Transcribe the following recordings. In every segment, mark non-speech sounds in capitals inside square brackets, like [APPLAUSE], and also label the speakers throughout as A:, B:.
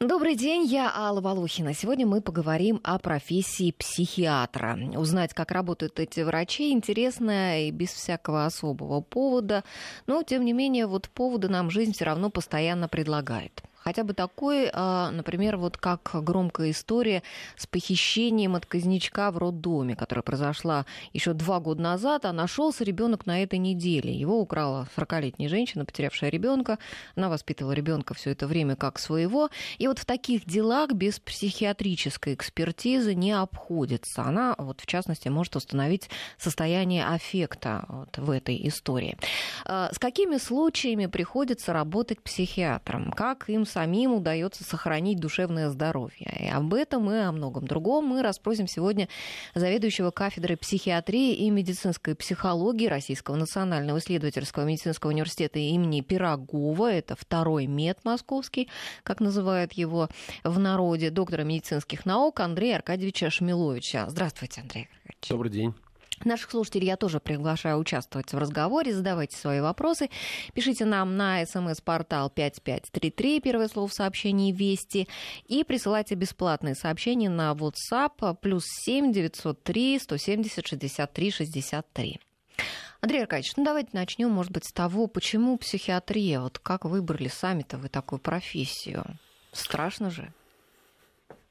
A: Добрый день, я Алла Волохина. Сегодня мы поговорим о профессии психиатра. Узнать, как работают эти врачи, интересно и без всякого особого повода. Но, тем не менее, вот поводы нам жизнь все равно постоянно предлагает хотя бы такой, а, например, вот как громкая история с похищением отказничка в роддоме, которая произошла еще два года назад, а нашелся ребенок на этой неделе. Его украла 40-летняя женщина, потерявшая ребенка. Она воспитывала ребенка все это время как своего. И вот в таких делах без психиатрической экспертизы не обходится. Она, вот в частности, может установить состояние аффекта вот в этой истории. А, с какими случаями приходится работать психиатром? Как им самим удается сохранить душевное здоровье. И об этом и о многом другом мы расспросим сегодня заведующего кафедрой психиатрии и медицинской психологии Российского национального исследовательского медицинского университета имени Пирогова. Это второй мед московский, как называют его в народе, доктора медицинских наук Андрея Аркадьевича Шмиловича. Здравствуйте, Андрей Аркадьевич.
B: Добрый день.
A: Наших слушателей я тоже приглашаю участвовать в разговоре, задавайте свои вопросы. Пишите нам на смс-портал 5533, первое слово в сообщении «Вести», и присылайте бесплатные сообщения на WhatsApp плюс 7 903 170 63 63. Андрей Аркадьевич, ну давайте начнем, может быть, с того, почему психиатрия, вот как выбрали сами-то вы такую профессию? Страшно же.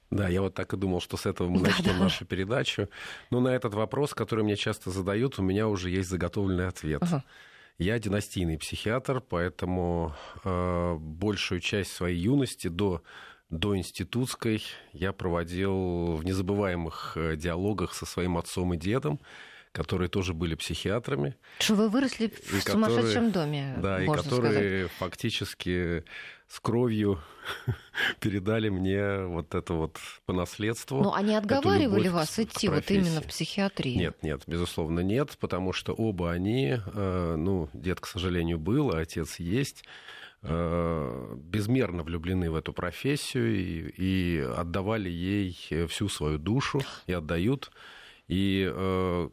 B: Да, я вот так и думал, что с этого мы начнем да, нашу передачу. Но на этот вопрос, который мне часто задают, у меня уже есть заготовленный ответ. Ага. Я династийный психиатр, поэтому э, большую часть своей юности до до институтской я проводил в незабываемых э, диалогах со своим отцом и дедом, которые тоже были психиатрами.
A: Что вы выросли в сумасшедшем доме,
B: Да, и которые сказать. фактически с кровью [LAUGHS] передали мне вот это вот по наследству.
A: Ну, они отговаривали вас идти вот именно в психиатрию?
B: Нет, нет, безусловно, нет, потому что оба они, э, ну, дед, к сожалению, был, а отец есть, э, безмерно влюблены в эту профессию и, и отдавали ей всю свою душу и отдают. И э,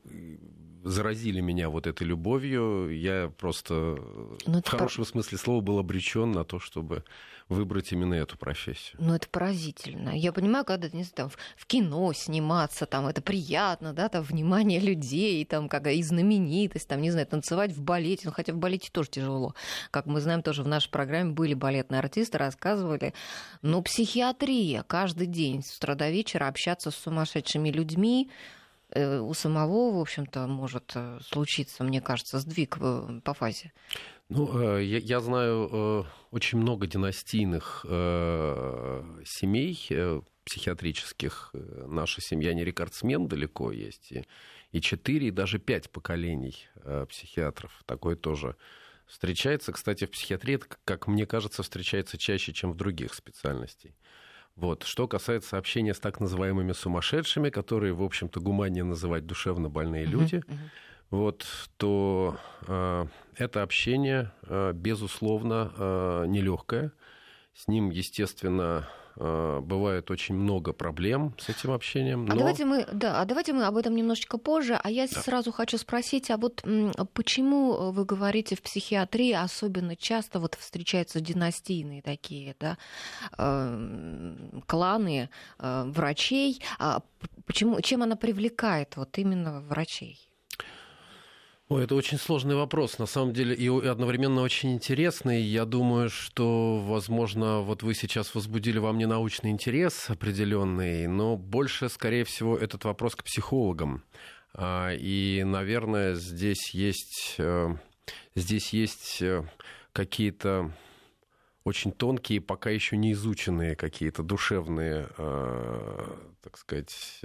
B: заразили меня вот этой любовью. Я просто ну, в хорошем смысле слова был обречен на то, чтобы выбрать именно эту профессию.
A: Ну, это поразительно. Я понимаю, когда, не знаю, там, в кино сниматься, там, это приятно, да, там, внимание людей, там, как и знаменитость, там, не знаю, танцевать в балете, ну, хотя в балете тоже тяжело. Как мы знаем, тоже в нашей программе были балетные артисты, рассказывали, ну, психиатрия, каждый день с утра до вечера общаться с сумасшедшими людьми, Э, у самого, в общем-то, может э, случиться, мне кажется, сдвиг э, по фазе.
B: Ну, я, я знаю очень много династийных семей психиатрических. Наша семья не рекордсмен далеко есть. И, четыре, и даже пять поколений психиатров. Такое тоже встречается. Кстати, в психиатрии, как мне кажется, встречается чаще, чем в других специальностях. Вот. Что касается общения с так называемыми сумасшедшими, которые, в общем-то, гуманнее называть душевно больные люди, uh-huh, uh-huh. Вот, то э, это общение, э, безусловно, э, нелегкое. С ним, естественно, бывает очень много проблем с этим общением.
A: А но... А давайте мы, да, а давайте мы об этом немножечко позже. А я да. сразу хочу спросить, а вот почему вы говорите в психиатрии особенно часто вот встречаются династийные такие, да, э, кланы э, врачей? А почему, чем она привлекает вот именно врачей?
B: Ой, это очень сложный вопрос, на самом деле, и одновременно очень интересный. Я думаю, что, возможно, вот вы сейчас возбудили во мне научный интерес определенный, но больше, скорее всего, этот вопрос к психологам. А, и, наверное, здесь есть, э, здесь есть э, какие-то очень тонкие, пока еще не изученные какие-то душевные, э, так сказать,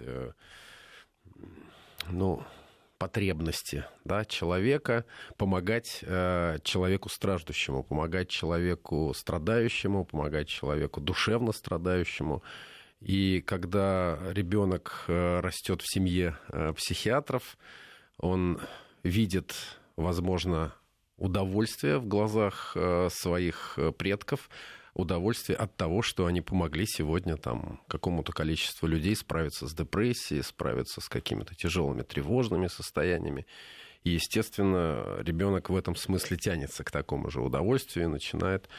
B: ну, потребности да, человека, помогать э, человеку страждущему, помогать человеку страдающему, помогать человеку душевно страдающему. И когда ребенок э, растет в семье э, психиатров, он видит, возможно, удовольствие в глазах э, своих предков, удовольствие от того, что они помогли сегодня там какому-то количеству людей справиться с депрессией, справиться с какими-то тяжелыми тревожными состояниями. И, естественно, ребенок в этом смысле тянется к такому же удовольствию и начинает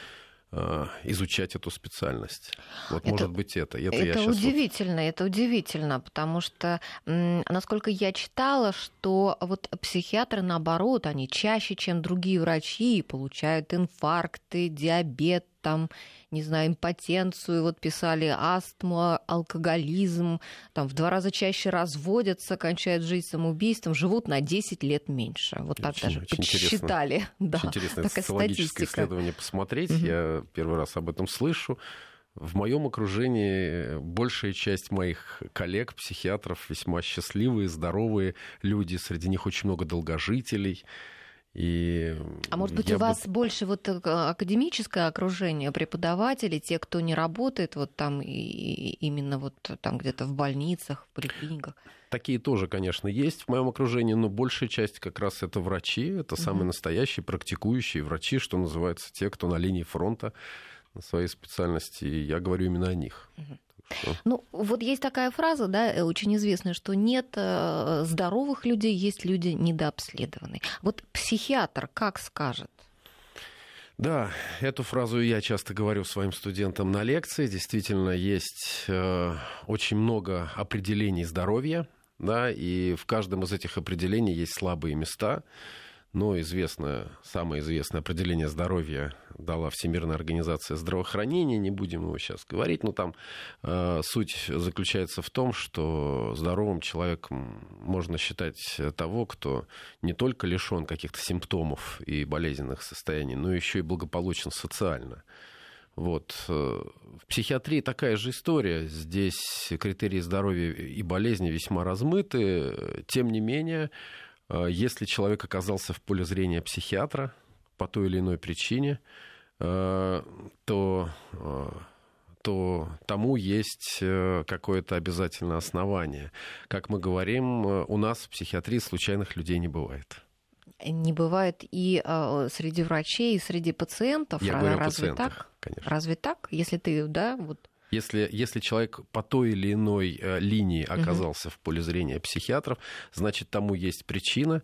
B: Э, изучать эту специальность. Вот это, может быть это.
A: Это, это удивительно, вот... это удивительно, потому что, насколько я читала, что вот психиатры, наоборот, они чаще, чем другие врачи, получают инфаркты, диабет, там, не знаю, импотенцию, вот писали астму, алкоголизм, там в два раза чаще разводятся, кончают жизнь самоубийством, живут на 10 лет меньше. Вот так очень, даже очень подсчитали. Интересно, [LAUGHS]
B: да, очень интересное социологическое исследование посмотреть. Угу. Я первый раз об этом слышу. В моем окружении большая часть моих коллег, психиатров, весьма счастливые, здоровые люди. Среди них очень много долгожителей.
A: И а может быть, у бы... вас больше вот э, академическое окружение, преподаватели, те, кто не работает вот там и именно вот там где-то в больницах, в поликлиниках?
B: Такие тоже, конечно, есть в моем окружении, но большая часть как раз это врачи, это угу. самые настоящие практикующие врачи, что называется, те, кто на линии фронта на своей специальности. И я говорю именно о них. Угу.
A: Ну, вот есть такая фраза, да, э, очень известная, что нет э, здоровых людей, есть люди недообследованные. Вот психиатр как скажет?
B: Да, эту фразу я часто говорю своим студентам на лекции. Действительно, есть э, очень много определений здоровья, да, и в каждом из этих определений есть слабые места но известное, самое известное определение здоровья дала Всемирная организация здравоохранения, не будем его сейчас говорить, но там э, суть заключается в том, что здоровым человеком можно считать того, кто не только лишен каких-то симптомов и болезненных состояний, но еще и благополучен социально. Вот. Э, в психиатрии такая же история. Здесь критерии здоровья и болезни весьма размыты. Тем не менее, если человек оказался в поле зрения психиатра по той или иной причине, э, то, э, то тому есть какое-то обязательное основание. Как мы говорим, у нас в психиатрии случайных людей не бывает
A: не бывает и среди врачей, и среди пациентов.
B: Я говорю
A: Разве
B: о
A: так?
B: конечно.
A: Разве так? Если ты, да, вот
B: если, если человек по той или иной э, линии оказался угу. в поле зрения психиатров, значит, тому есть причина.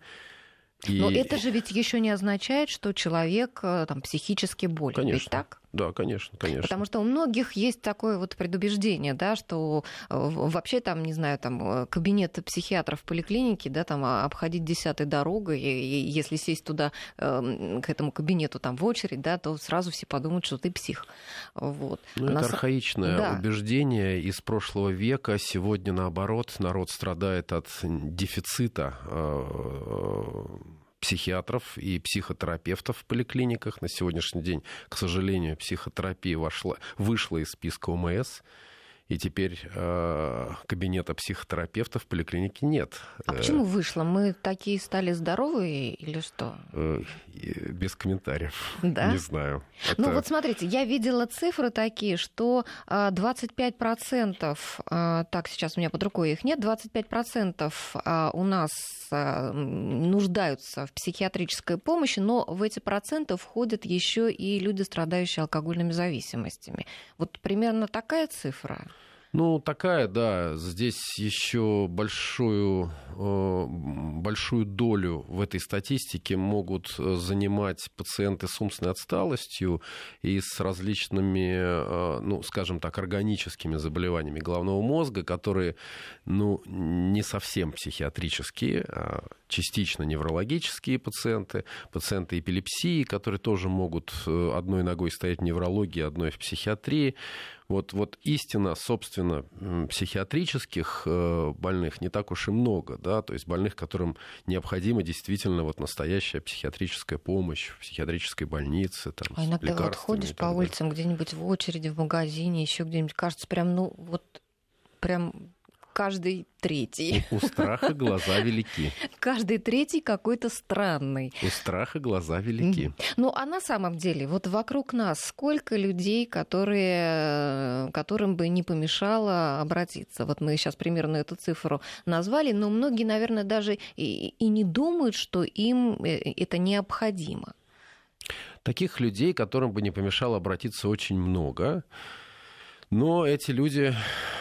A: И... Но это же ведь еще не означает, что человек э, там, психически болен.
B: Конечно.
A: Ведь так?
B: Да, конечно, конечно.
A: Потому что у многих есть такое вот предубеждение, да, что э, вообще там, не знаю, там э, кабинет психиатров в поликлинике, да, там а, обходить десятой дорогой, и если сесть туда, эм, к этому кабинету там в очередь, да, то сразу все подумают, что ты псих. Вот.
B: Ну, это архаичное да. убеждение из прошлого века. Сегодня, наоборот, народ страдает от дефицита психиатров и психотерапевтов в поликлиниках. На сегодняшний день, к сожалению, психотерапия вошла, вышла из списка ОМС и теперь э, кабинета психотерапевта в поликлинике нет.
A: А почему вышло? Мы такие стали здоровые или что?
B: Э, без комментариев. Да? Не знаю.
A: Это... Ну вот смотрите, я видела цифры такие, что 25%, э, так сейчас у меня под рукой их нет, 25% э, у нас э, нуждаются в психиатрической помощи, но в эти проценты входят еще и люди, страдающие алкогольными зависимостями. Вот примерно такая цифра.
B: Ну, такая, да. Здесь еще большую, э, большую долю в этой статистике могут э, занимать пациенты с умственной отсталостью и с различными, э, ну, скажем так, органическими заболеваниями головного мозга, которые, ну, не совсем психиатрические, а частично неврологические пациенты, пациенты эпилепсии, которые тоже могут одной ногой стоять в неврологии, одной в психиатрии. Вот, вот истина, собственно, психиатрических э, больных не так уж и много, да, то есть больных, которым необходима действительно вот настоящая психиатрическая помощь в психиатрической больнице. Там,
A: а иногда вот ходишь по улицам где-нибудь в очереди, в магазине, еще где-нибудь, кажется, прям, ну, вот прям каждый третий.
B: У, у страха глаза велики. [LAUGHS]
A: Каждый третий какой-то странный.
B: У страха глаза велики.
A: Ну, а на самом деле, вот вокруг нас сколько людей, которые, которым бы не помешало обратиться? Вот мы сейчас примерно эту цифру назвали, но многие, наверное, даже и, и не думают, что им э, это необходимо.
B: Таких людей, которым бы не помешало обратиться, очень много. Но эти люди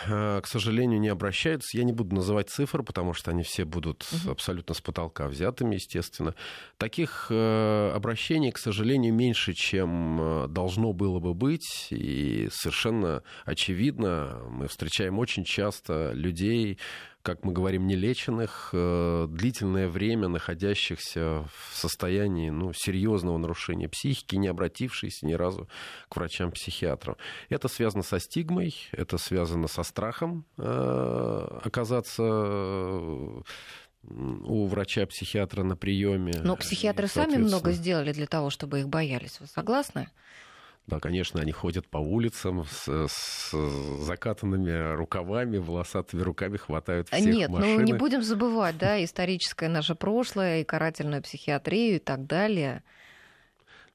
B: к сожалению, не обращаются. Я не буду называть цифры, потому что они все будут угу. абсолютно с потолка взятыми, естественно. Таких обращений, к сожалению, меньше, чем должно было бы быть. И совершенно очевидно, мы встречаем очень часто людей, как мы говорим, нелеченных, э, длительное время находящихся в состоянии ну, серьезного нарушения психики, не обратившиеся ни разу к врачам-психиатрам. Это связано со стигмой, это связано со страхом э, оказаться э, у врача-психиатра на приеме.
A: Но психиатры сами много сделали для того, чтобы их боялись. Вы согласны?
B: Да, конечно, они ходят по улицам с, с закатанными рукавами, волосатыми руками хватают всех
A: Нет,
B: машины.
A: ну не будем забывать, да, историческое наше прошлое, и карательную психиатрию и так далее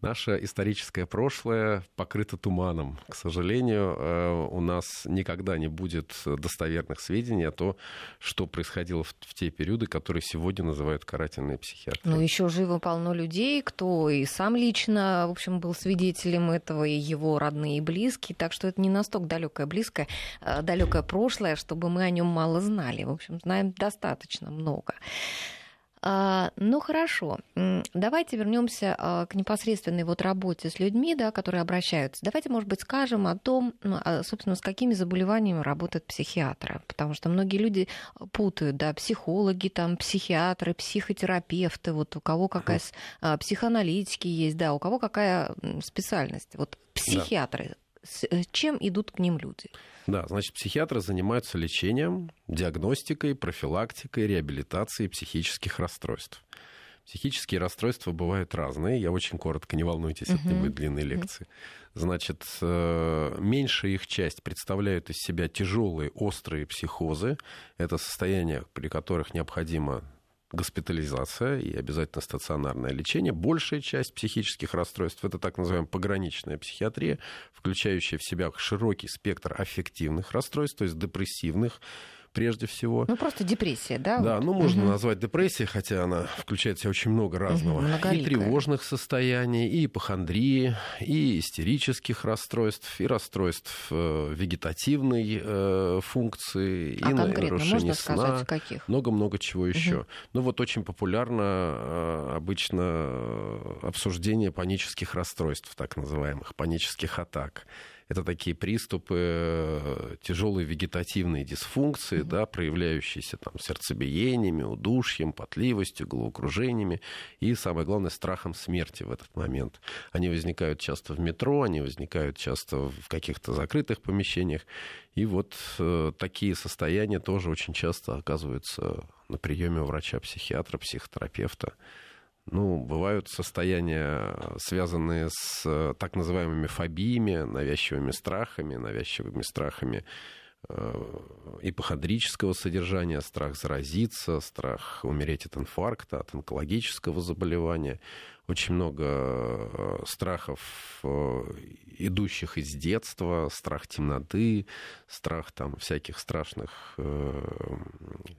B: наше историческое прошлое покрыто туманом. К сожалению, э, у нас никогда не будет достоверных сведений о том, что происходило в, те периоды, которые сегодня называют карательные психиатры.
A: Ну, еще живо полно людей, кто и сам лично, в общем, был свидетелем этого, и его родные и близкие. Так что это не настолько далекое, близкое, э, далекое прошлое, чтобы мы о нем мало знали. В общем, знаем достаточно много. А, ну хорошо, давайте вернемся а, к непосредственной вот работе с людьми, да, которые обращаются. Давайте, может быть, скажем о том, ну, а, собственно, с какими заболеваниями работают психиатры, потому что многие люди путают, да, психологи, там, психиатры, психотерапевты, вот у кого какая психоаналитики есть, да, у кого какая специальность. Вот психиатры, да. С э, чем идут к ним люди?
B: Да, значит, психиатры занимаются лечением, диагностикой, профилактикой, реабилитацией психических расстройств. Психические расстройства бывают разные. Я очень коротко, не волнуйтесь, uh-huh. это не будет длинной лекции. Значит, э, меньшая их часть представляют из себя тяжелые, острые психозы. Это состояния, при которых необходимо госпитализация и обязательно стационарное лечение. Большая часть психических расстройств это так называемая пограничная психиатрия, включающая в себя широкий спектр аффективных расстройств, то есть депрессивных, прежде всего.
A: Ну, просто депрессия, да?
B: Да, вот? ну, можно угу. назвать депрессией, хотя она включает в себя очень много разного. Угу, и тревожных состояний, и ипохондрии, и истерических расстройств, и расстройств э, вегетативной э, функции,
A: а
B: и
A: нарушений
B: сна.
A: Сказать, каких?
B: Много-много чего еще. Угу. Ну, вот очень популярно э, обычно э, обсуждение панических расстройств, так называемых, панических атак. Это такие приступы э, тяжелой вегетативной дисфункции, mm-hmm. да, проявляющиеся там сердцебиениями, удушьем, потливостью, головокружениями и, самое главное, страхом смерти в этот момент. Они возникают часто в метро, они возникают часто в каких-то закрытых помещениях. И вот э, такие состояния тоже очень часто оказываются на приеме у врача-психиатра, психотерапевта. Ну, бывают состояния, связанные с э, так называемыми фобиями, навязчивыми страхами, навязчивыми страхами э, ипохондрического содержания, страх заразиться, страх умереть от инфаркта, от онкологического заболевания. Очень много э, страхов, э, идущих из детства, страх темноты, страх там всяких страшных э,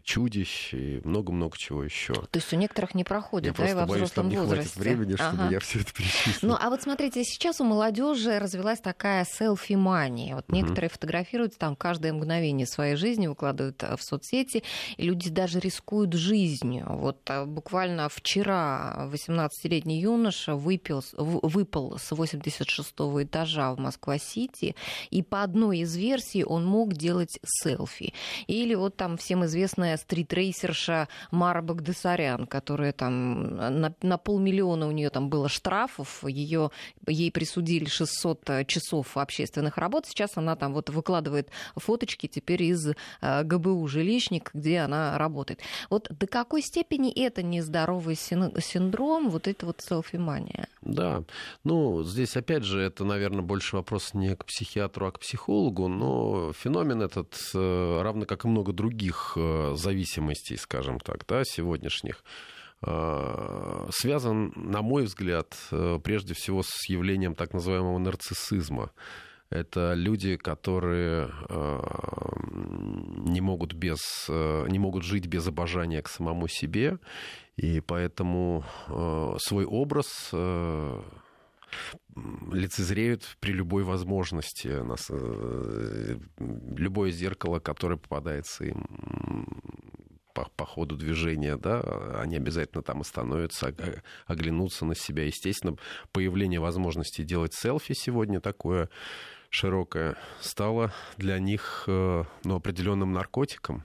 B: чудищ и много-много чего еще. То
A: есть у некоторых не проходит, я да, и во боюсь, взрослом
B: там
A: возрасте.
B: Не времени, чтобы ага. я все это перечислил.
A: Ну, а вот смотрите, сейчас у молодежи развилась такая селфи-мания. Вот угу. некоторые фотографируют там каждое мгновение своей жизни, выкладывают в соцсети, и люди даже рискуют жизнью. Вот буквально вчера 18-летний юноша выпил, выпал с 86-го этажа в Москва-Сити, и по одной из версий он мог делать селфи. Или вот там всем известная стритрейсерша Мара Багдасарян, которая там на, на полмиллиона у нее там было штрафов, ее, ей присудили 600 часов общественных работ, сейчас она там вот выкладывает фоточки теперь из э, ГБУ «Жилищник», где она работает. Вот до какой степени это нездоровый синдром, вот это вот селфи-мания.
B: Да, ну, здесь, опять же, это, наверное, больше вопрос не к психиатру, а к психологу, но феномен этот, э, равно как и много других э, зависимостей, скажем так, да, сегодняшних, э, связан, на мой взгляд, прежде всего с явлением так называемого нарциссизма. Это люди, которые не могут, без, не могут жить без обожания к самому себе, и поэтому свой образ лицезреют при любой возможности. Нас, э, любое зеркало, которое попадается им по, по ходу движения, да, они обязательно там остановятся, оглянутся на себя. Естественно, появление возможности делать селфи сегодня такое широкое стало для них ну, определенным наркотиком.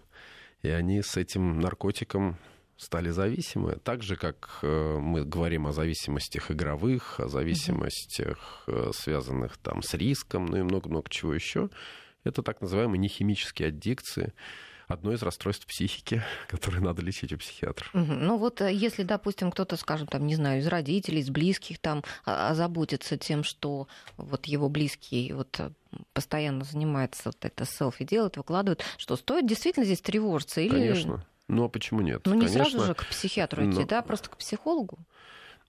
B: И они с этим наркотиком стали зависимы. Так же, как э, мы говорим о зависимостях игровых, о зависимостях, э, связанных там с риском, ну и много-много чего еще. Это так называемые нехимические аддикции одно из расстройств психики, [LAUGHS] которое надо лечить у психиатра.
A: Угу. Ну вот э, если, допустим, кто-то, скажем, там, не знаю, из родителей, из близких там озаботится тем, что вот его близкий вот постоянно занимается вот это селфи делает, выкладывает, что стоит действительно здесь тревожиться? Или...
B: Конечно. Ну а почему нет?
A: Ну не
B: Конечно,
A: сразу же к психиатру идти, но... да, просто к психологу.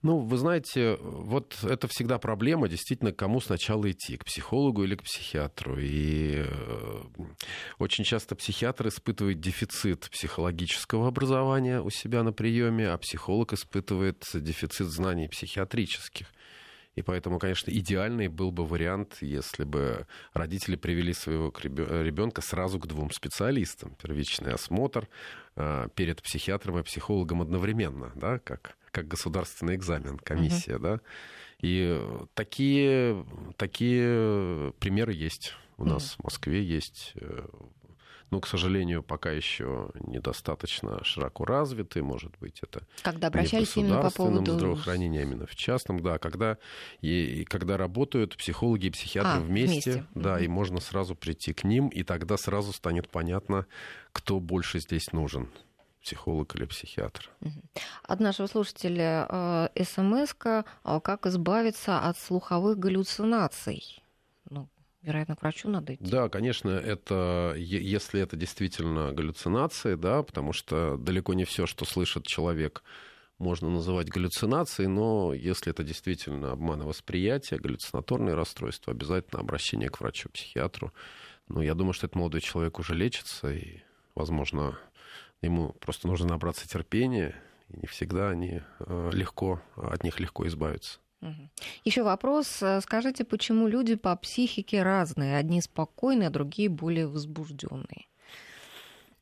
B: Ну, вы знаете, вот это всегда проблема, действительно, кому сначала идти, к психологу или к психиатру. И э, очень часто психиатр испытывает дефицит психологического образования у себя на приеме, а психолог испытывает дефицит знаний психиатрических. И поэтому, конечно, идеальный был бы вариант, если бы родители привели своего ребенка сразу к двум специалистам. Первичный осмотр э, перед психиатром и психологом одновременно, да, как, как государственный экзамен, комиссия, uh-huh. да. И такие, такие примеры есть у нас uh-huh. в Москве, есть э, но, к сожалению, пока еще недостаточно широко развиты, может быть, это
A: когда обращались не в именно по поводу
B: здравоохранения, а именно в частном, да, когда, и, и когда работают психологи и психиатры а, вместе, вместе, да, угу. и можно сразу прийти к ним, и тогда сразу станет понятно, кто больше здесь нужен психолог или психиатр.
A: От нашего слушателя э, смс э, как избавиться от слуховых галлюцинаций? Вероятно, к врачу надо идти.
B: Да, конечно, это, если это действительно галлюцинации, да, потому что далеко не все, что слышит человек, можно называть галлюцинацией, но если это действительно обман восприятия, галлюцинаторные расстройства, обязательно обращение к врачу-психиатру. Но я думаю, что этот молодой человек уже лечится, и, возможно, ему просто нужно набраться терпения, и не всегда они э, легко, от них легко избавиться.
A: Еще вопрос. Э, скажите, почему люди по психике разные? Одни спокойные, а другие более возбужденные?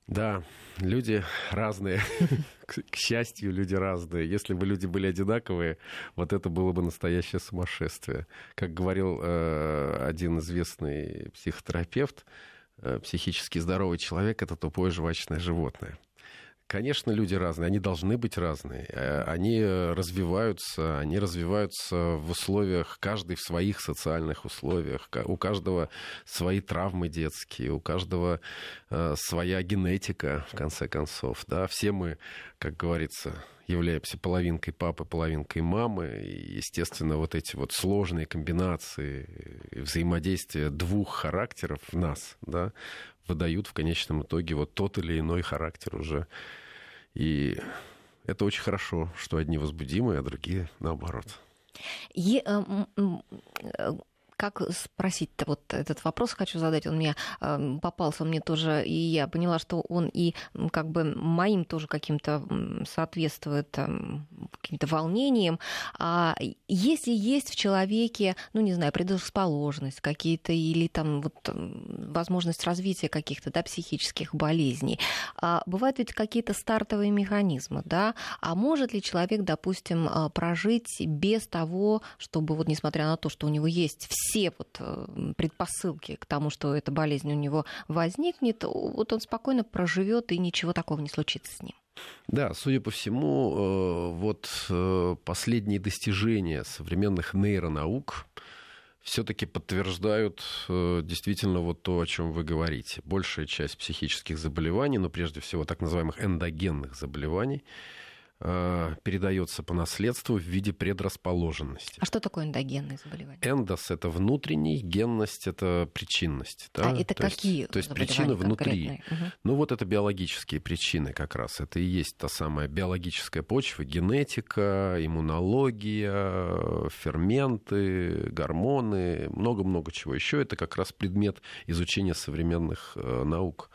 B: Да, люди разные. [LAUGHS] К счастью, люди разные. Если бы люди были одинаковые, вот это было бы настоящее сумасшествие. Как говорил э, один известный психотерапевт, э, психически здоровый человек это тупое жвачное животное. Конечно, люди разные, они должны быть разные. Э, они развиваются, они развиваются в условиях, каждый в своих социальных условиях. У каждого свои травмы детские, у каждого э, своя генетика, в конце концов. Да? Все мы, как говорится, являемся половинкой папы, половинкой мамы. И, естественно, вот эти вот сложные комбинации взаимодействия двух характеров в нас, да, выдают в конечном итоге вот тот или иной характер уже. И это очень хорошо, что одни возбудимые, а другие наоборот.
A: И, э, э, как спросить-то вот этот вопрос хочу задать, он мне э, попался мне тоже, и я поняла, что он и как бы моим тоже каким-то соответствует э, каким-то волнениям. А если есть в человеке, ну не знаю, предрасположенность какие-то или там вот возможность развития каких-то да, психических болезней, а бывают ведь какие-то стартовые механизмы, да, а может ли человек, допустим, э, прожить без того, чтобы вот несмотря на то, что у него есть все все вот э, предпосылки к тому, что эта болезнь у него возникнет, вот он спокойно проживет и ничего такого не случится с ним.
B: Да, судя по всему, э, вот э, последние достижения современных нейронаук все-таки подтверждают действительно вот то, о чем вы говорите. Большая часть психических заболеваний, но прежде всего так называемых эндогенных заболеваний, Э, передается по наследству в виде предрасположенности.
A: А что такое эндогенные заболевания?
B: Эндос это внутренний, генность это причинность. Да?
A: А это
B: то
A: какие?
B: Есть, то есть причины внутри. Угу. Ну вот это биологические причины как раз. Это и есть та самая биологическая почва, генетика, иммунология, ферменты, гормоны, много-много чего еще. Это как раз предмет изучения современных э, наук.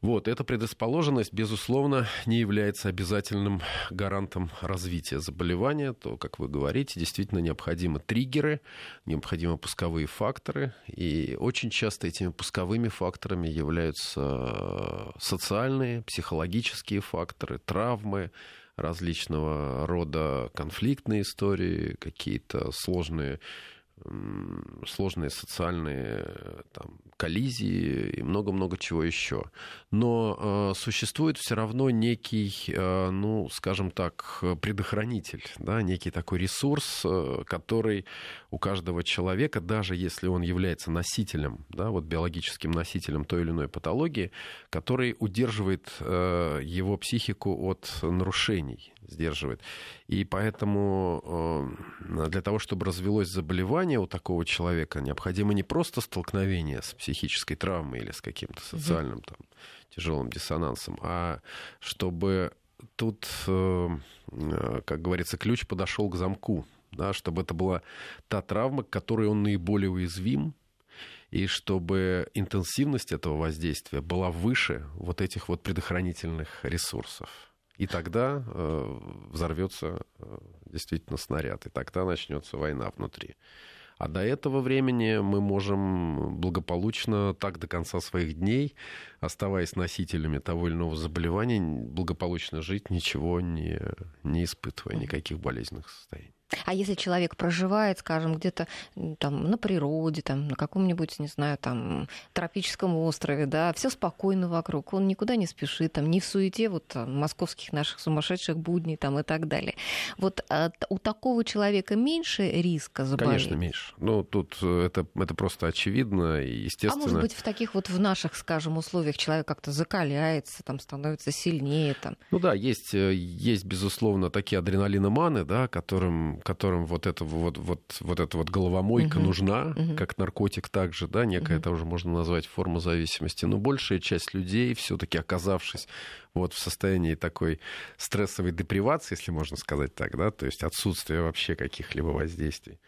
B: Вот, эта предрасположенность, безусловно, не является обязательным гарантом развития заболевания. То, как вы говорите, действительно необходимы триггеры, необходимы пусковые факторы. И очень часто этими пусковыми факторами являются социальные, психологические факторы, травмы, различного рода конфликтные истории, какие-то сложные сложные социальные там, коллизии и много-много чего еще. Но э, существует все равно некий, э, ну, скажем так, предохранитель, да, некий такой ресурс, э, который у каждого человека, даже если он является носителем, да, вот биологическим носителем той или иной патологии, который удерживает э, его психику от нарушений, сдерживает. И поэтому э, для того, чтобы развелось заболевание у такого человека, необходимо не просто столкновение с психической травмой или с каким-то социальным там, тяжелым диссонансом, а чтобы тут, э, э, как говорится, ключ подошел к замку, да, чтобы это была та травма, к которой он наиболее уязвим, и чтобы интенсивность этого воздействия была выше вот этих вот предохранительных ресурсов. И тогда э, взорвется э, действительно снаряд, и тогда начнется война внутри. А до этого времени мы можем благополучно так до конца своих дней, оставаясь носителями того или иного заболевания, благополучно жить, ничего не, не испытывая, никаких болезненных состояний.
A: А если человек проживает, скажем, где-то там на природе, там на каком-нибудь, не знаю, там тропическом острове, да, все спокойно вокруг, он никуда не спешит, там не в суете вот там, московских наших сумасшедших будней там и так далее. Вот а, у такого человека меньше риска заболеть?
B: Конечно, меньше. Ну, тут э, это, это просто очевидно и естественно. А
A: может быть, в таких вот в наших, скажем, условиях человек как-то закаляется, там становится сильнее, там?
B: Ну да, есть, э, есть безусловно, такие адреналиноманы, да, которым которым вот эта вот, вот, вот эта вот головомойка угу. нужна, угу. как наркотик также, да, некая угу. это уже можно назвать форма зависимости. Но большая часть людей, все-таки оказавшись вот в состоянии такой стрессовой депривации, если можно сказать так, да, то есть отсутствия вообще каких-либо воздействий,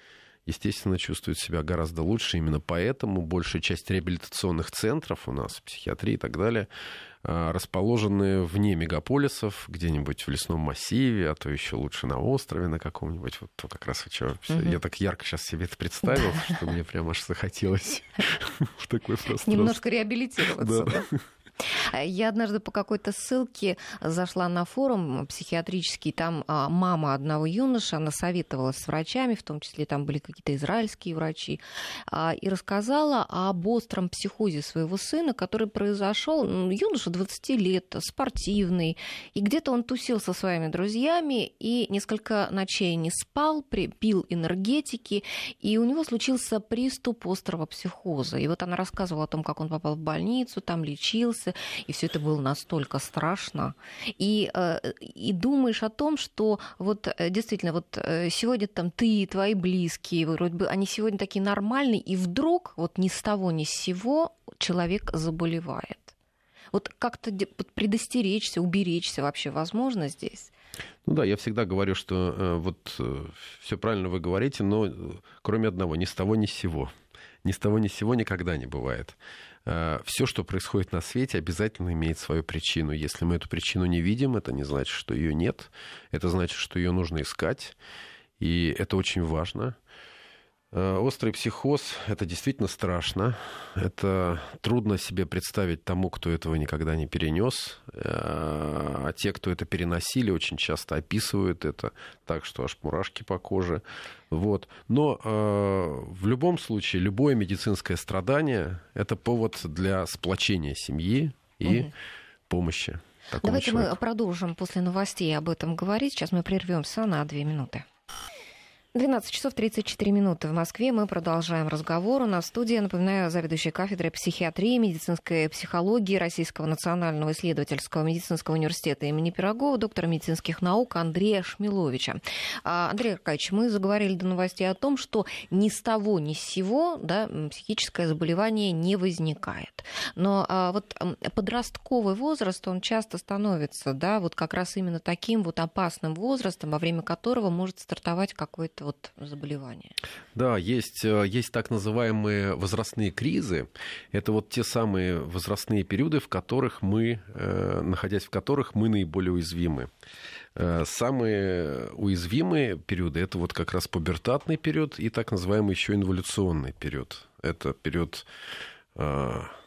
B: естественно, чувствуют себя гораздо лучше. Именно поэтому большая часть реабилитационных центров у нас, психиатрии и так далее, а, расположены вне мегаполисов, где-нибудь в лесном массиве, а то еще лучше на острове на каком-нибудь. Вот то как раз что, угу. я так ярко сейчас себе это представил, что мне прям аж захотелось [LAUGHS] в такой пространстве.
A: Немножко реабилитироваться. Да. Я однажды по какой-то ссылке зашла на форум психиатрический, там а, мама одного юноша, она советовалась с врачами, в том числе там были какие-то израильские врачи, а, и рассказала об остром психозе своего сына, который произошел, юноша 20 лет, спортивный, и где-то он тусил со своими друзьями, и несколько ночей не спал, пил энергетики, и у него случился приступ острого психоза. И вот она рассказывала о том, как он попал в больницу, там лечился, улице, и все это было настолько страшно. И, э, и думаешь о том, что вот э, действительно, вот э, сегодня там ты и твои близкие, вроде бы они сегодня такие нормальные, и вдруг вот ни с того ни с сего человек заболевает. Вот как-то предостеречься, уберечься вообще возможно здесь?
B: Ну да, я всегда говорю, что вот все правильно вы говорите, но кроме одного, ни с того ни с сего. Ни с того ни с сего никогда не бывает. Э, все, что происходит на свете, обязательно имеет свою причину. Если мы эту причину не видим, это не значит, что ее нет. Это значит, что ее нужно искать. И это очень важно. Э, острый психоз – это действительно страшно. Это трудно себе представить тому, кто этого никогда не перенес. Э, а те, кто это переносили, очень часто описывают это так, что аж мурашки по коже. Вот. Но э, в любом случае, любое медицинское страдание – это повод для сплочения семьи и угу. помощи.
A: Давайте
B: человеку.
A: мы продолжим после новостей об этом говорить. Сейчас мы прервемся на две минуты. 12 часов 34 минуты в Москве. Мы продолжаем разговор. У нас в студии, напоминаю, заведующая кафедрой психиатрии, медицинской психологии Российского национального исследовательского медицинского университета имени Пирогова, доктора медицинских наук Андрея Шмиловича. Андрей Аркадьевич, мы заговорили до новостей о том, что ни с того, ни с сего да, психическое заболевание не возникает. Но а, вот подростковый возраст, он часто становится, да, вот как раз именно таким вот опасным возрастом, во время которого может стартовать какой-то это вот заболевание?
B: Да, есть, э, есть так называемые возрастные кризы. Это вот те самые возрастные периоды, в которых мы, э, находясь в которых мы наиболее уязвимы. Э, самые уязвимые периоды это вот как раз пубертатный период и так называемый еще инволюционный период. Это период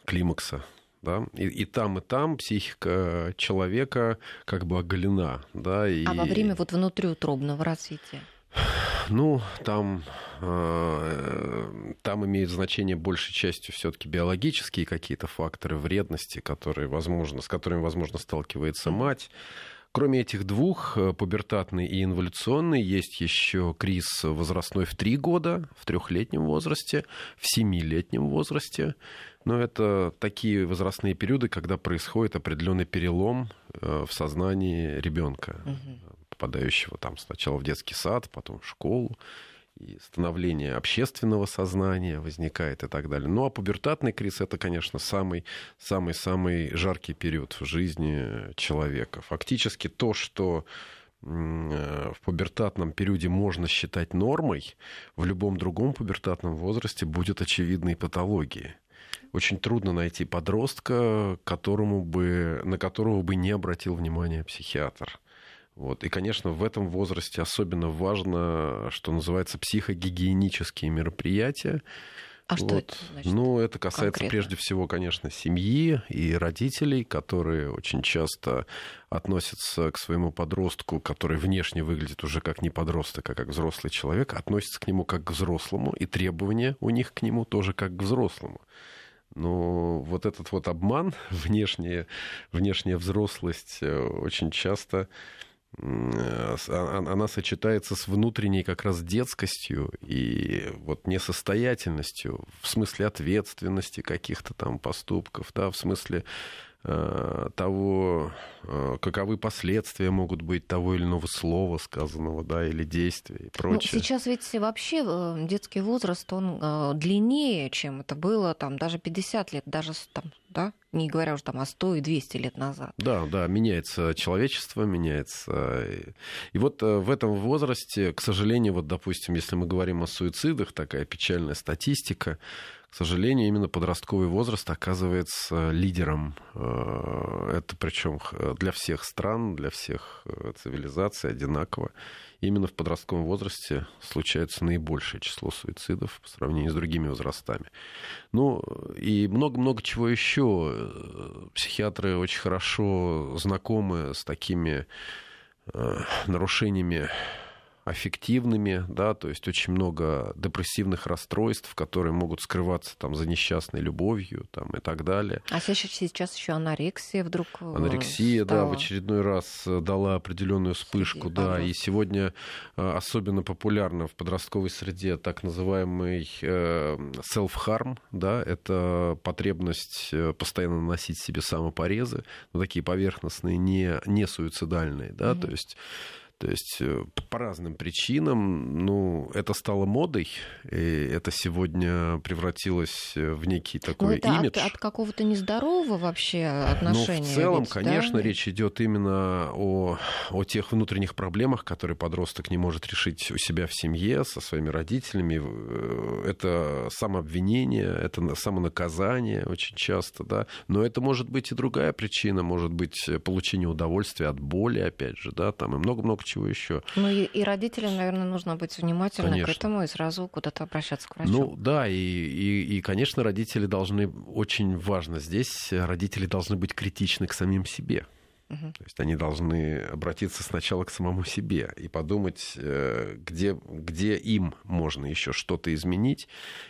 B: климакса, да, и, и там, и там психика человека как бы оголена, да. И...
A: А во время вот внутриутробного развития?
B: Ну, там, э, там имеют значение большей частью все-таки биологические какие-то факторы вредности, которые, возможно, с которыми, возможно, сталкивается мать. Кроме этих двух, э, пубертатный и инволюционный, есть еще криз возрастной в три года, в трехлетнем возрасте, в семилетнем возрасте. Но это такие возрастные периоды, когда происходит определенный перелом э, в сознании ребенка, попадающего там сначала в детский сад, потом в школу и становление общественного сознания возникает и так далее. Ну, а пубертатный криз это, конечно, самый, самый, самый жаркий период в жизни человека. Фактически то, что э, в пубертатном периоде можно считать нормой, в любом другом пубертатном возрасте будет очевидной патологией очень трудно найти подростка, которому бы, на которого бы не обратил внимание психиатр. Вот. И, конечно, в этом возрасте особенно важно, что называется, психогигиенические мероприятия.
A: А вот. что это значит?
B: Ну, это касается конкретно? прежде всего, конечно, семьи и родителей, которые очень часто относятся к своему подростку, который внешне выглядит уже как не подросток, а как взрослый человек, относятся к нему как к взрослому, и требования у них к нему тоже как к взрослому. Но вот этот вот обман, [LAUGHS] внешняя, внешняя взрослость э, очень часто она сочетается с внутренней как раз детскостью и вот несостоятельностью в смысле ответственности каких-то там поступков, да, в смысле Э, того, э, каковы последствия могут быть того или иного слова сказанного, да, или действия и ну, прочее.
A: Ну, сейчас ведь вообще э, детский возраст, он длиннее, чем это было там даже 50 лет, даже там, да, не говоря уже там о 100 и 200 лет назад.
B: Да, да, меняется человечество, меняется. И вот в этом возрасте, к сожалению, вот, допустим, если мы говорим о суицидах, такая печальная статистика, к сожалению, именно подростковый возраст оказывается лидером. Э, это причем для всех стран, для всех э, цивилизаций одинаково. Именно в подростковом возрасте случается наибольшее число суицидов по сравнению с другими возрастами. Ну, и много-много чего еще. Психиатры очень хорошо знакомы с такими э, нарушениями аффективными, да, то есть очень много депрессивных расстройств, которые могут скрываться там за несчастной любовью там, и так далее.
A: А сейчас, сейчас еще анорексия вдруг
B: э, Анорексия, стала... да, в очередной раз э, дала определенную вспышку, Среди, да, и сегодня э, особенно популярно в подростковой среде так называемый self-harm, да, это потребность постоянно наносить себе самопорезы, но такие поверхностные, не, не суицидальные, да, угу. то есть то есть э, по разным причинам, ну, это стало модой, и это сегодня превратилось э, в некий такой Но это имидж.
A: От, от какого-то нездорового вообще отношения.
B: Ну, в целом,
A: ведь,
B: конечно,
A: да?
B: речь идет именно о, о тех внутренних проблемах, которые подросток не может решить у себя в семье, со своими родителями. Э, это самообвинение, это самонаказание очень часто, да. Но это может быть и другая причина, может быть получение удовольствия от боли, опять же, да, там и много-много чего еще.
A: Ну и, и родителям, наверное, нужно быть внимательным конечно. к этому и сразу куда-то обращаться к врачу.
B: Ну да, и, и, и, конечно, родители должны, очень важно здесь, родители должны быть критичны к самим себе. Угу. То есть они должны обратиться сначала к самому себе и подумать, э, где, где им можно еще что-то изменить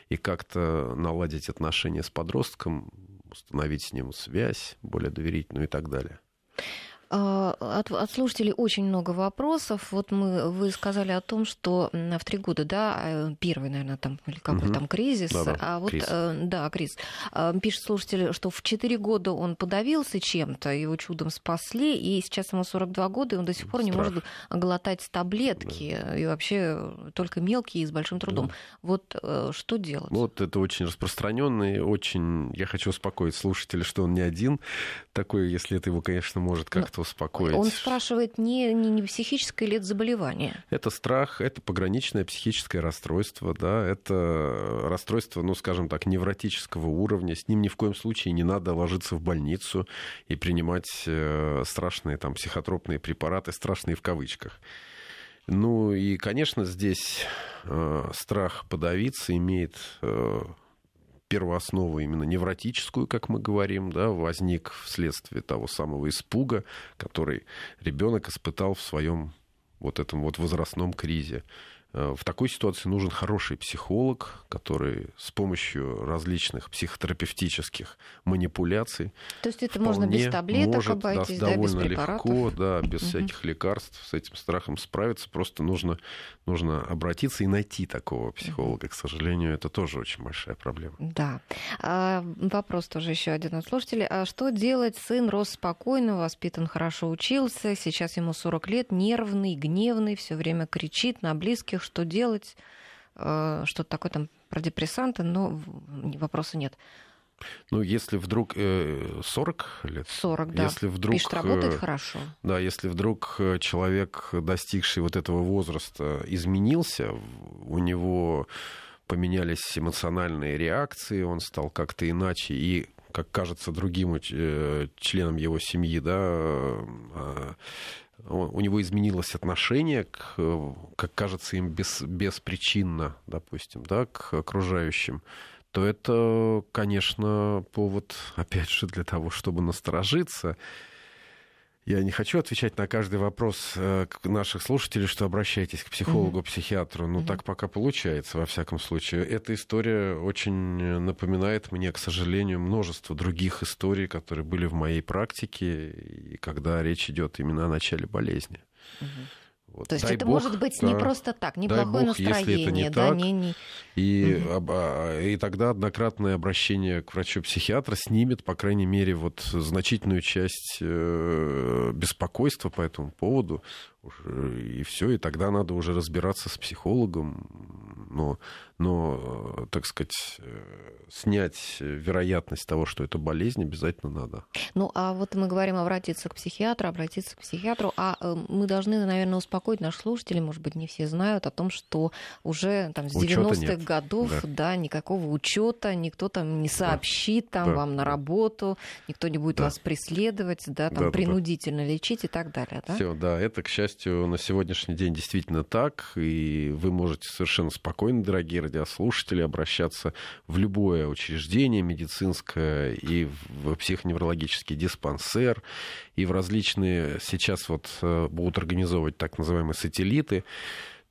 B: и как-то наладить отношения с подростком, установить с ним связь более доверительную и так далее.
A: А, от, от слушателей очень много вопросов. Вот мы, вы сказали о том, что в три года, да, э, первый, наверное, там, или какой угу. там кризис.
B: Да-да,
A: а вот,
B: кризис.
A: Э, да, кризис. А, пишет слушатель, что в четыре года он подавился чем-то, его чудом спасли, и сейчас ему 42 года, и он до сих пор Страх. не может глотать таблетки, да. и вообще только мелкие и с большим трудом. Да. Вот э, что делать?
B: Вот это очень распространенный, очень... Я хочу успокоить слушателя, что он не один такой, если это его, конечно, может как-то как-то успокоить.
A: Он спрашивает, не, не, не психическое ли это заболевание?
B: Это страх, это пограничное психическое расстройство, да, это расстройство, ну, скажем так, невротического уровня. С ним ни в коем случае не надо ложиться в больницу и принимать э, страшные там психотропные препараты, страшные в кавычках. Ну и, конечно, здесь э, страх подавиться имеет э, первооснову именно невротическую, как мы говорим, да, возник вследствие того самого испуга, который ребенок испытал в своем вот этом вот возрастном кризе. Э, в такой ситуации нужен хороший психолог, который с помощью различных психотерапевтических манипуляций.
A: То есть это можно без таблеток может, обойтись,
B: да, довольно
A: без
B: легко, да, без угу. всяких лекарств с этим страхом справиться. Просто нужно, нужно обратиться и найти такого психолога. Угу. К сожалению, это тоже очень большая проблема.
A: Да. А, вопрос тоже еще один от слушателей. А что делать? Сын рос спокойно, воспитан хорошо, учился. Сейчас ему 40 лет, нервный, гневный, все время кричит на близких что делать, э, что-то такое там про депрессанты, но вопроса нет.
B: Ну, если вдруг 40 э, лет.
A: 40, да.
B: Если вдруг,
A: Пишет, работает хорошо.
B: Да, если вдруг э, человек, достигший вот этого возраста, изменился, у него поменялись эмоциональные реакции, он стал как-то иначе, и как кажется другим членам его семьи, да, у него изменилось отношение, к, как кажется им без, беспричинно, допустим, да, к окружающим, то это, конечно, повод, опять же, для того, чтобы насторожиться я не хочу отвечать на каждый вопрос э, наших слушателей, что обращайтесь к психологу, психиатру. Ну, mm-hmm. так пока получается, во всяком случае. Эта история очень напоминает мне, к сожалению, множество других историй, которые были в моей практике, и когда речь идет именно о начале болезни.
A: Mm-hmm. Вот. То есть это бог, может быть да, не просто так, неплохое
B: бог,
A: настроение,
B: не
A: да,
B: так,
A: не, не...
B: И, угу. и тогда однократное обращение к врачу-психиатру снимет, по крайней мере, вот значительную часть э, беспокойства по этому поводу, и все, и тогда надо уже разбираться с психологом, но, но так сказать, э, снять вероятность того, что это болезнь, обязательно надо.
A: Ну, а вот мы говорим обратиться к психиатру, обратиться к психиатру, а э, мы должны, наверное, успокоить наших слушателей, может быть, не все знают о том, что уже там с 90-х годов, да. да, никакого учета, никто там не сообщит да. там да. вам на работу, никто не будет да. вас преследовать, да, там да, принудительно да. лечить и так далее, да?
B: Все, да, это, к счастью, счастью, на сегодняшний день действительно так, и вы можете совершенно спокойно, дорогие радиослушатели, обращаться в любое учреждение медицинское и в психоневрологический диспансер, и в различные, сейчас вот э, будут организовывать так называемые сателлиты,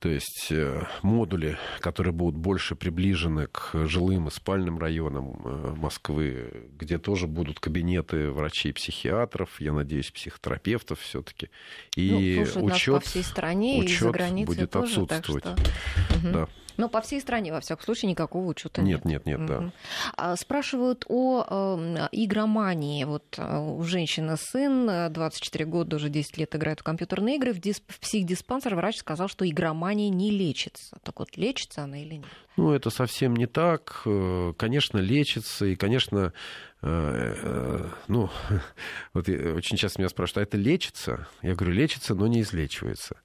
B: то есть э, модули, которые будут больше приближены к жилым и спальным районам э, Москвы, где тоже будут кабинеты врачей-психиатров, я надеюсь, психотерапевтов все-таки.
A: И ну, учет, по всей стране учет и за границей
B: будет
A: тоже,
B: отсутствовать.
A: Так что... Да. Но по всей стране, во всяком случае, никакого учета
B: нет.
A: Нет,
B: нет, нет, да.
A: А, спрашивают о э, игромании. Вот э, у женщины сын, 24 года, уже 10 лет играет в компьютерные игры. В, дисп- в психдиспансер врач сказал, что игромания не лечится. Так вот, лечится она или нет?
B: Ну, это совсем не так. Э, конечно, лечится. И, конечно, ну, [LAUGHS] вот очень часто меня спрашивают, а это лечится? Я говорю, лечится, но не излечивается.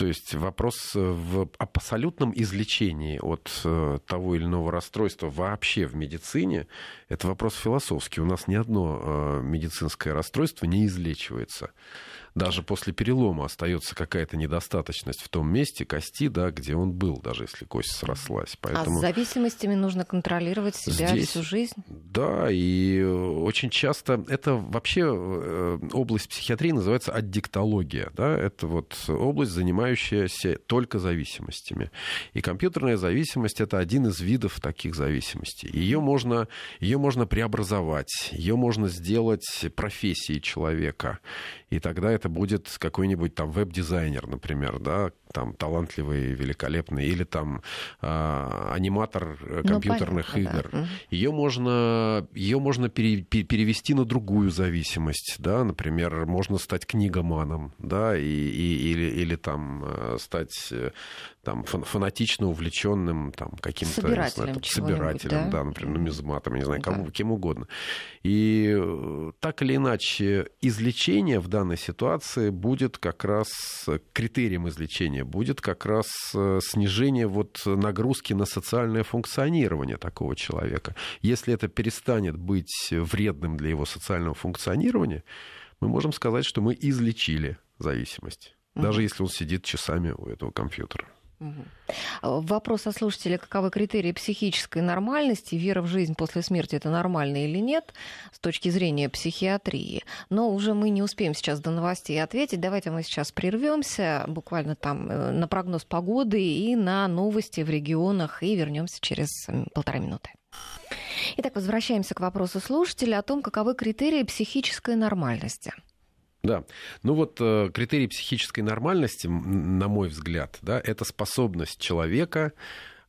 B: То есть вопрос в абсолютном излечении от э, того или иного расстройства вообще в медицине – это вопрос философский. У нас ни одно э, медицинское расстройство не излечивается даже после перелома остается какая-то недостаточность в том месте кости, да, где он был, даже если кость срослась.
A: Поэтому... А с зависимостями нужно контролировать себя Здесь, всю жизнь?
B: Да, и очень часто это вообще э, область психиатрии называется аддиктология. Да? Это вот область, занимающаяся только зависимостями. И компьютерная зависимость – это один из видов таких зависимостей. Ее можно, ее можно преобразовать, ее можно сделать профессией человека. И тогда это будет какой-нибудь там веб-дизайнер, например, да, там талантливый, великолепный, или там э, аниматор ну, компьютерных ну, игр. Да. Ее можно, ее можно пере, перевести на другую зависимость, да, например, можно стать книгоманом, да, и, и, или, или там э, стать э, там, фанатично увлеченным там, каким-то
A: собирателем,
B: знаю, там, собирателем да? да, например, нумизматом, не знаю, кому, да. кем угодно. И э, так или иначе, излечение в данной ситуации будет как раз критерием излечения, будет как раз э, снижение вот нагрузки на социальное функционирование такого человека. Если это перестанет быть вредным для его социального функционирования, мы можем сказать, что мы излечили зависимость, даже если он сидит часами у этого компьютера.
A: Угу. Вопрос от слушателя, каковы критерии психической нормальности, вера в жизнь после смерти, это нормально или нет, с точки зрения психиатрии. Но уже мы не успеем сейчас до новостей ответить. Давайте мы сейчас прервемся буквально там э, на прогноз погоды и на новости в регионах и вернемся через полтора минуты. Итак, возвращаемся к вопросу слушателя о том, каковы критерии психической нормальности.
B: Да. Ну вот э, критерий психической нормальности, на мой взгляд, да, это способность человека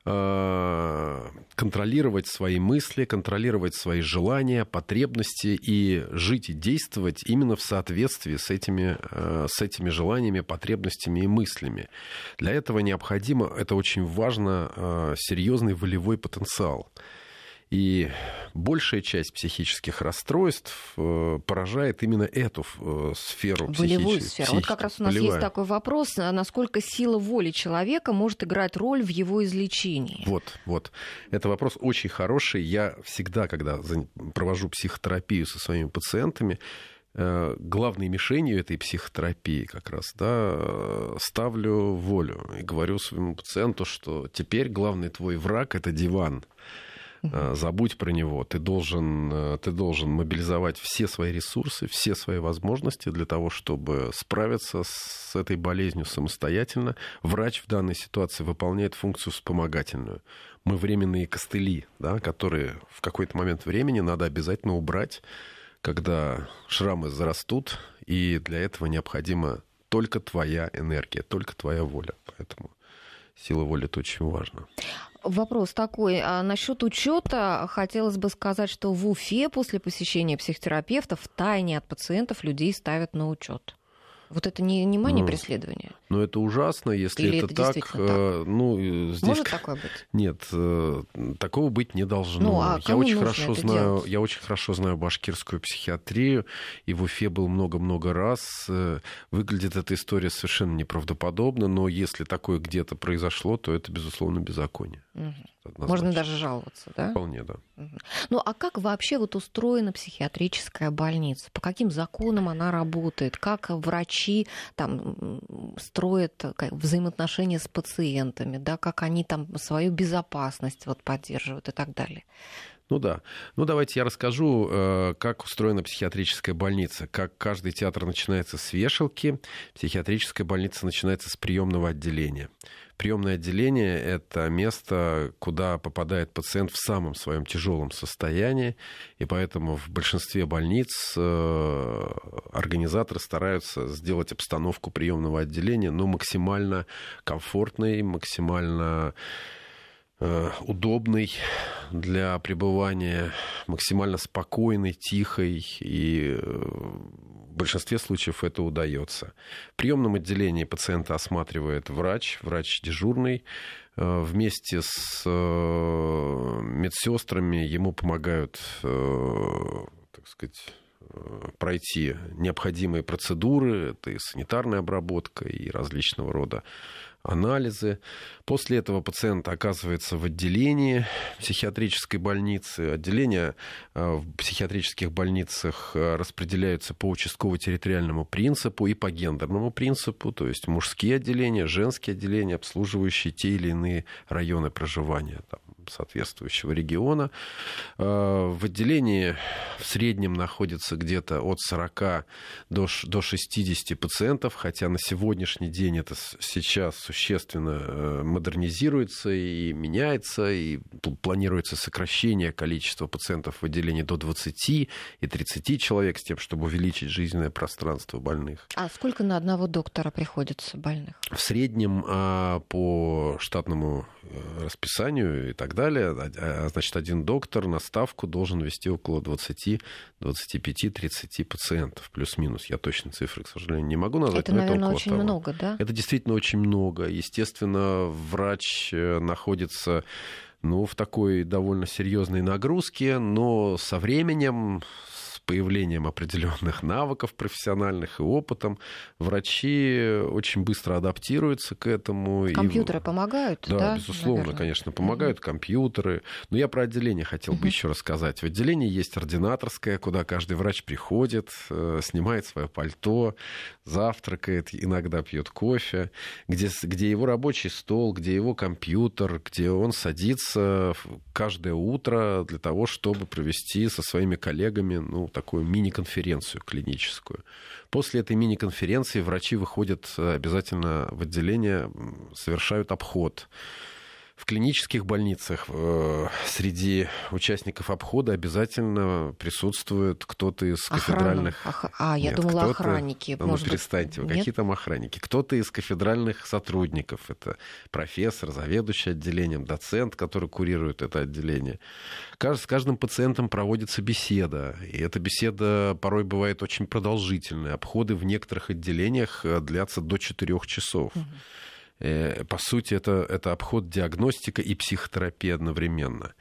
B: э, контролировать свои мысли, контролировать свои желания, потребности и жить и действовать именно в соответствии с этими, э, с этими желаниями, потребностями и мыслями. Для этого необходимо, это очень важно, серьезный волевой потенциал. И большая часть психических расстройств э, поражает именно эту э, сферу
A: Волевую сферу. Вот как раз у нас Болевая. есть такой вопрос, а насколько сила воли человека может играть роль в его излечении.
B: Вот, вот. Это вопрос очень хороший. Я всегда, когда провожу психотерапию со своими пациентами, э, главной мишенью этой психотерапии как раз да, ставлю волю и говорю своему пациенту, что теперь главный твой враг это диван. Э, забудь про него. Ты должен, э, ты должен мобилизовать все свои ресурсы, все свои возможности для того, чтобы справиться с этой болезнью самостоятельно. Врач в данной ситуации выполняет функцию вспомогательную. Мы временные костыли, да, которые в какой-то момент времени надо обязательно убрать, когда шрамы зарастут, и для этого необходима только твоя энергия, только твоя воля. Поэтому сила воли это очень важно.
A: Вопрос такой. А насчет учета хотелось бы сказать, что в Уфе после посещения психотерапевта в тайне от пациентов людей ставят на учет. Вот это не внимание ну, преследования?
B: Ну, это ужасно, если Или это, это так. так? Э, ну,
A: здесь... Может такое быть?
B: Нет, э, такого быть не должно. Ну, а я очень хорошо знаю, делать? я очень хорошо знаю башкирскую психиатрию, и в Уфе был много-много раз. Э, выглядит эта история совершенно неправдоподобно, но если такое где-то произошло, то это, безусловно, беззаконие.
A: Угу. Можно даже жаловаться, да?
B: Вполне, да.
A: Ну, а как вообще вот устроена психиатрическая больница? По каким законам она работает? Как врачи там строят взаимоотношения с пациентами? Да? Как они там свою безопасность вот поддерживают и так далее?
B: Ну да. Ну давайте я расскажу, э, как устроена психиатрическая больница. Как каждый театр начинается с вешалки, психиатрическая больница начинается с приемного отделения. Приемное отделение – это место, куда попадает пациент в самом своем тяжелом состоянии, и поэтому в большинстве больниц э, организаторы стараются сделать обстановку приемного отделения ну, максимально комфортной, максимально э, удобной для пребывания, максимально спокойной, тихой и э, в большинстве случаев это удается. В приемном отделении пациента осматривает врач, врач дежурный. Э, вместе с э, медсестрами ему помогают, э, так сказать, пройти необходимые процедуры, это и санитарная обработка, и различного рода анализы. После этого пациент оказывается в отделении психиатрической больницы. Отделения э, в психиатрических больницах э, распределяются по участково-территориальному принципу и по гендерному принципу, то есть мужские отделения, женские отделения, обслуживающие те или иные районы проживания. Там, соответствующего региона. В отделении в среднем находится где-то от 40 до, до 60 пациентов, хотя на сегодняшний день это сейчас существенно модернизируется и меняется, и планируется сокращение количества пациентов в отделении до 20 и 30 человек с тем, чтобы увеличить жизненное пространство больных.
A: А сколько на одного доктора приходится больных?
B: В среднем а, по штатному э, расписанию и так далее, а, а, значит, один доктор на ставку должен вести около 20, 25, 30 пациентов, плюс-минус. Я точно цифры, к сожалению, не могу назвать.
A: Это, наверное, это очень того. много, да?
B: Это действительно очень много. Естественно, врач э, находится ну, в такой довольно серьезной нагрузке, но со временем, появлением определенных навыков профессиональных и опытом врачи очень быстро адаптируются к этому.
A: Компьютеры и... помогают,
B: да?
A: Да,
B: безусловно, наверное. конечно, помогают угу. компьютеры. Но я про отделение хотел угу. бы еще рассказать. В отделении есть ординаторское, куда каждый врач приходит, э, снимает свое пальто, завтракает, иногда пьет кофе, где, где его рабочий стол, где его компьютер, где он садится каждое утро для того, чтобы провести со своими коллегами ну, такую мини-конференцию клиническую. После этой мини-конференции врачи выходят э, обязательно в отделение, совершают обход в клинических больницах э, среди участников обхода обязательно присутствует кто-то из кафедральных...
A: Охрана. А, я Нет, думала, охранники.
B: Ну, может перестаньте, быть... какие там охранники? Кто-то из кафедральных сотрудников. Это профессор, заведующий отделением, доцент, который курирует это отделение. С каждым пациентом проводится беседа. И эта беседа порой бывает очень продолжительной. Обходы в некоторых отделениях э, длятся до 4 часов. Угу. Э, по сути, это, это обход диагностика и психотерапия одновременно.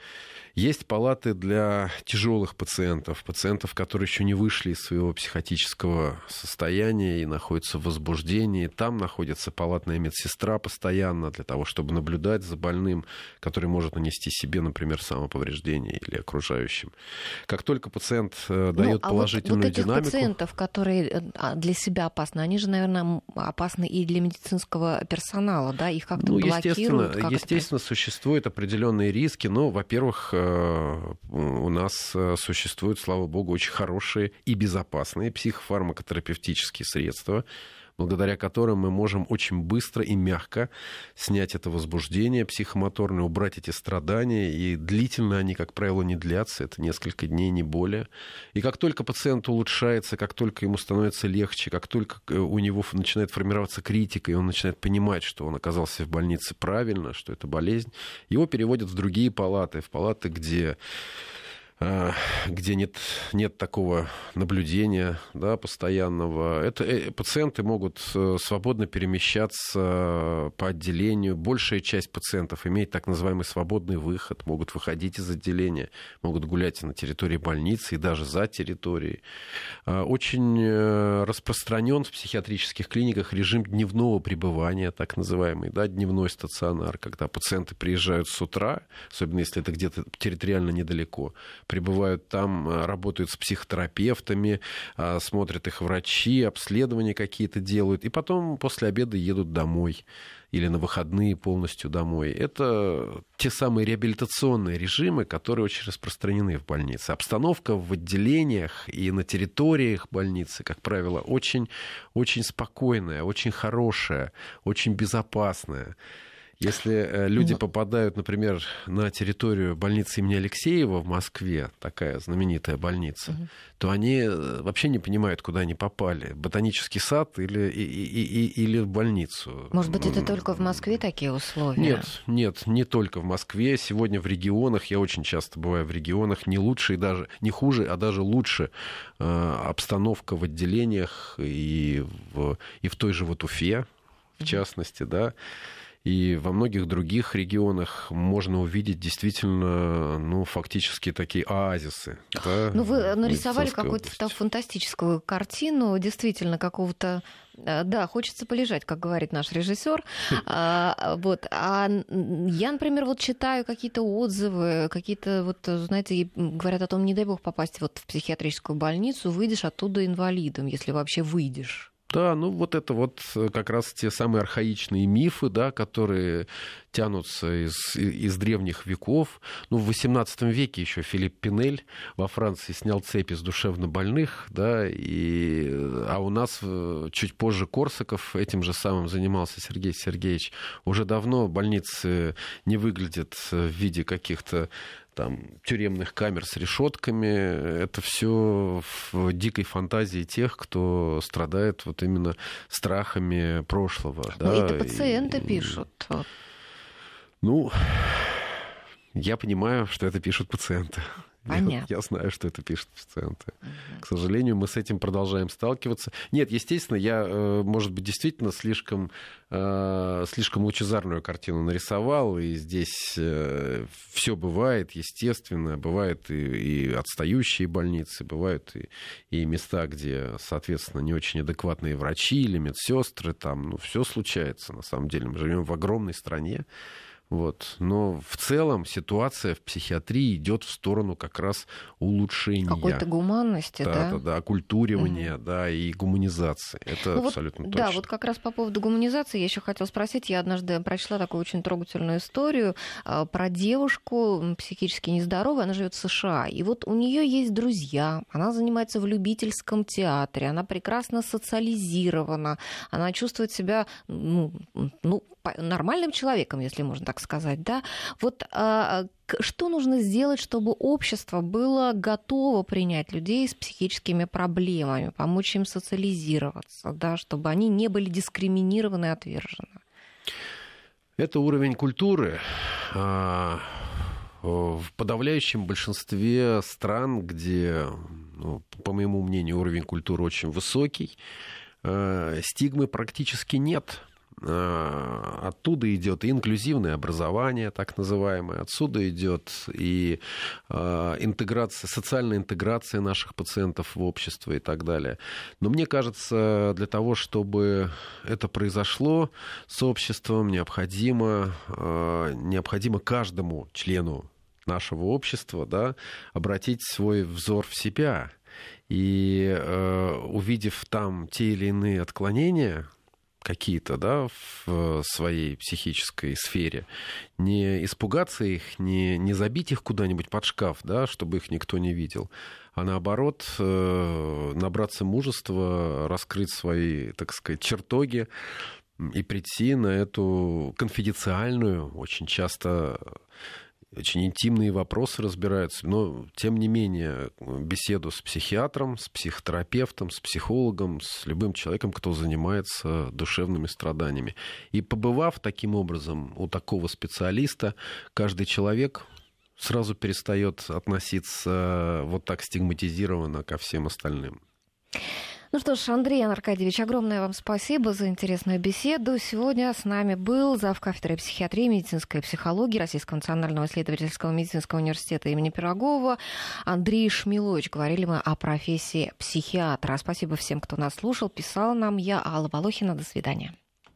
B: Есть палаты для тяжелых пациентов, пациентов, которые еще не вышли из своего психотического состояния и находятся в возбуждении. Там находится палатная медсестра постоянно для того, чтобы наблюдать за больным, который может нанести себе, например, самоповреждение или окружающим. Как только пациент э, ну, дает ну, а положительную
A: вот, вот
B: этих динамику...
A: пациентов, которые э, а, для себя опасны, они же, наверное, опасны и для медицинского персонала, да? Их как-то ну, блокируют?
B: Естественно, как естественно существуют определенные риски, но, во-первых, э, у нас э, существуют, слава богу, очень хорошие и безопасные психофармакотерапевтические средства, благодаря которым мы можем очень быстро и мягко снять это возбуждение психомоторное, убрать эти страдания. И длительно они, как правило, не длятся, это несколько дней, не более. И как только пациент улучшается, как только ему становится легче, как только э, у него начинает формироваться критика, и он начинает понимать, что он оказался в больнице правильно, что это болезнь, его переводят в другие палаты, в палаты, где где нет, нет такого наблюдения да, постоянного. Это, э, пациенты могут э, свободно перемещаться по отделению. Большая часть пациентов имеет так называемый свободный выход, могут выходить из отделения, могут гулять на территории больницы и даже за территорией. Очень э, распространен в психиатрических клиниках режим дневного пребывания, так называемый, да, дневной стационар, когда пациенты приезжают с утра, особенно если это где-то территориально недалеко, прибывают там, э, работают с психотерапевтами, э, смотрят их врачи, обследования какие-то делают, и потом после обеда едут домой или на выходные полностью домой. Это те самые реабилитационные режимы, которые очень распространены в больнице. Обстановка в отделениях и на территориях больницы, как правило, очень, очень спокойная, очень хорошая, очень безопасная. Если э, люди попадают, например, на территорию больницы имени Алексеева в Москве, такая знаменитая больница, угу. то они э, вообще не понимают, куда они попали. Ботанический сад или, и, и, и, или в больницу.
A: Может быть, это только в Москве такие условия?
B: Нет, нет, не только в Москве. Сегодня в регионах, я очень часто бываю в регионах, не лучше и даже не хуже, а даже лучше э, обстановка в отделениях и в, и в той же вот Уфе, в частности, да. И во многих других регионах можно увидеть действительно, ну, фактически такие оазисы. Да,
A: ну, вы нарисовали какую-то фантастическую картину, действительно, какого-то э, да, хочется полежать, как говорит наш режиссер. [LAUGHS] А, вот. А я, например, вот читаю какие-то отзывы, какие-то вот, знаете, говорят о том, не дай бог попасть вот в психиатрическую больницу, выйдешь оттуда инвалидом, если вообще выйдешь.
B: Да, ну вот это вот э, как раз те самые архаичные мифы, да, которые тянутся из, из древних веков. Ну, в XVIII веке еще Филипп Пинель во Франции снял цепи с душевнобольных, да, и, а у нас э, чуть позже Корсаков этим же самым занимался Сергей Сергеевич. Уже давно больницы не выглядят в виде каких-то там, тюремных камер с решетками. Это все в дикой фантазии тех, кто страдает вот именно страхами прошлого.
A: Ну, да, это пациенты и... пишут.
B: Ну, я понимаю, что это пишут пациенты.
A: Понятно.
B: Я, я знаю, что это пишут пациенты. Угу. К сожалению, мы с этим продолжаем сталкиваться. Нет, естественно, я, э, может быть, действительно слишком, э, слишком лучезарную картину нарисовал, и здесь э, все бывает, естественно. Бывают и, и отстающие больницы, бывают и, и места, где, соответственно, не очень адекватные врачи или медсестры. Там, ну, все случается, на самом деле. Мы живем в огромной стране. Вот. Но в целом ситуация в психиатрии идет в сторону как раз улучшения.
A: Какой-то гуманности, да?
B: Да, да, да, оккультуривания, угу. да, и гуманизации. Это ну, абсолютно
A: вот,
B: точно.
A: Да, вот как раз по поводу гуманизации я еще хотела спросить. Я однажды прочла такую очень трогательную историю а, про девушку психически нездоровую. Она живет в США. И вот у нее есть друзья. Она занимается в любительском театре. Она прекрасно социализирована. Она чувствует себя ну, ну, нормальным человеком, если можно так сказать, да, вот а, что нужно сделать, чтобы общество было готово принять людей с психическими проблемами, помочь им социализироваться, да, чтобы они не были дискриминированы и отвержены?
B: Это уровень культуры. А, в подавляющем большинстве стран, где, ну, по моему мнению, уровень культуры очень высокий, а, стигмы практически нет. Э, оттуда идет и инклюзивное образование, так называемое, отсюда идет и э, интеграция, социальная интеграция наших пациентов в общество и так далее. Но мне кажется, для того, чтобы это произошло с обществом, необходимо, э, необходимо каждому члену нашего общества да, обратить свой взор в себя. И э, увидев там те или иные отклонения, какие-то, да, в своей психической сфере, не испугаться их, не, не забить их куда-нибудь под шкаф, да, чтобы их никто не видел, а наоборот э, набраться мужества, раскрыть свои, так сказать, чертоги и прийти на эту конфиденциальную, очень часто очень интимные вопросы разбираются, но тем не менее беседу с психиатром, с психотерапевтом, с психологом, с любым человеком, кто занимается душевными страданиями. И побывав таким образом у такого специалиста, каждый человек сразу перестает относиться вот так стигматизированно ко всем остальным.
A: Ну что ж, Андрей Аркадьевич, огромное вам спасибо за интересную беседу. Сегодня с нами был зав. кафедры психиатрии и медицинской психологии Российского национального исследовательского медицинского университета имени Пирогова Андрей Шмилович. Говорили мы о профессии психиатра. Спасибо всем, кто нас слушал, писал нам. Я Алла Волохина. До свидания.